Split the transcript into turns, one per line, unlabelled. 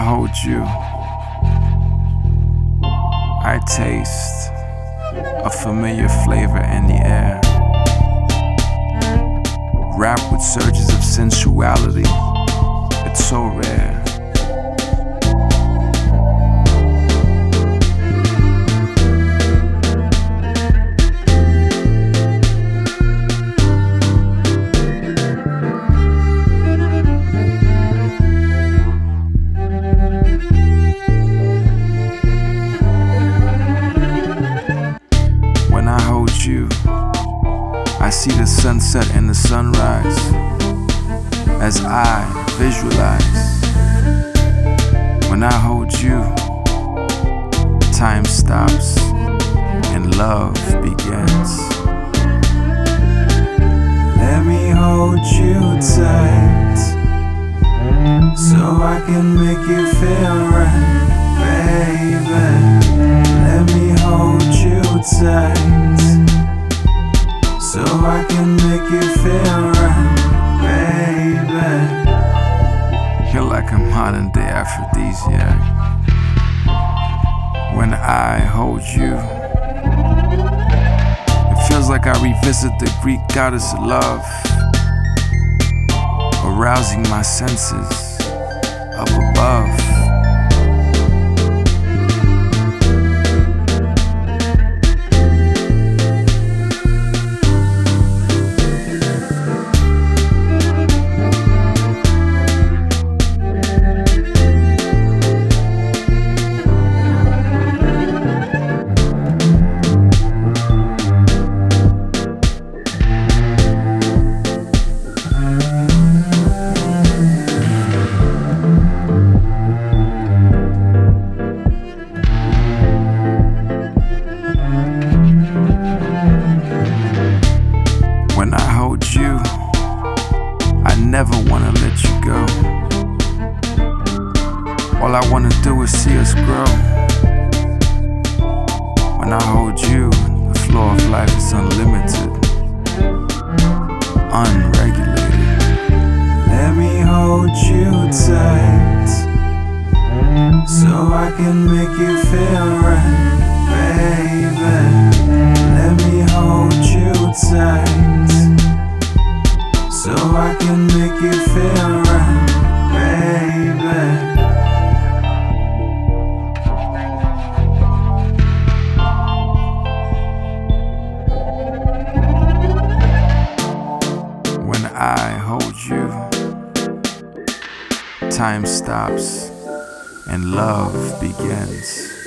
hold you, I taste a familiar flavor in the air. Wrapped with surges of sensuality, it's so rare. See the sunset and the sunrise as I visualize. When I hold you, time stops and love begins. Let me hold you tight so I can make you feel right, baby. Let me hold you tight I can make you feel right, baby. You're like a modern day aphrodisiac. When I hold you, it feels like I revisit the Greek goddess of love, arousing my senses up above. Never wanna let you go. All I wanna do is see us grow. When I hold you, the flow of life is unlimited, unregulated. Let me hold you tight so I can make you feel right, baby. Let me hold you tight I can make you feel right, baby. When I hold you, time stops and love begins.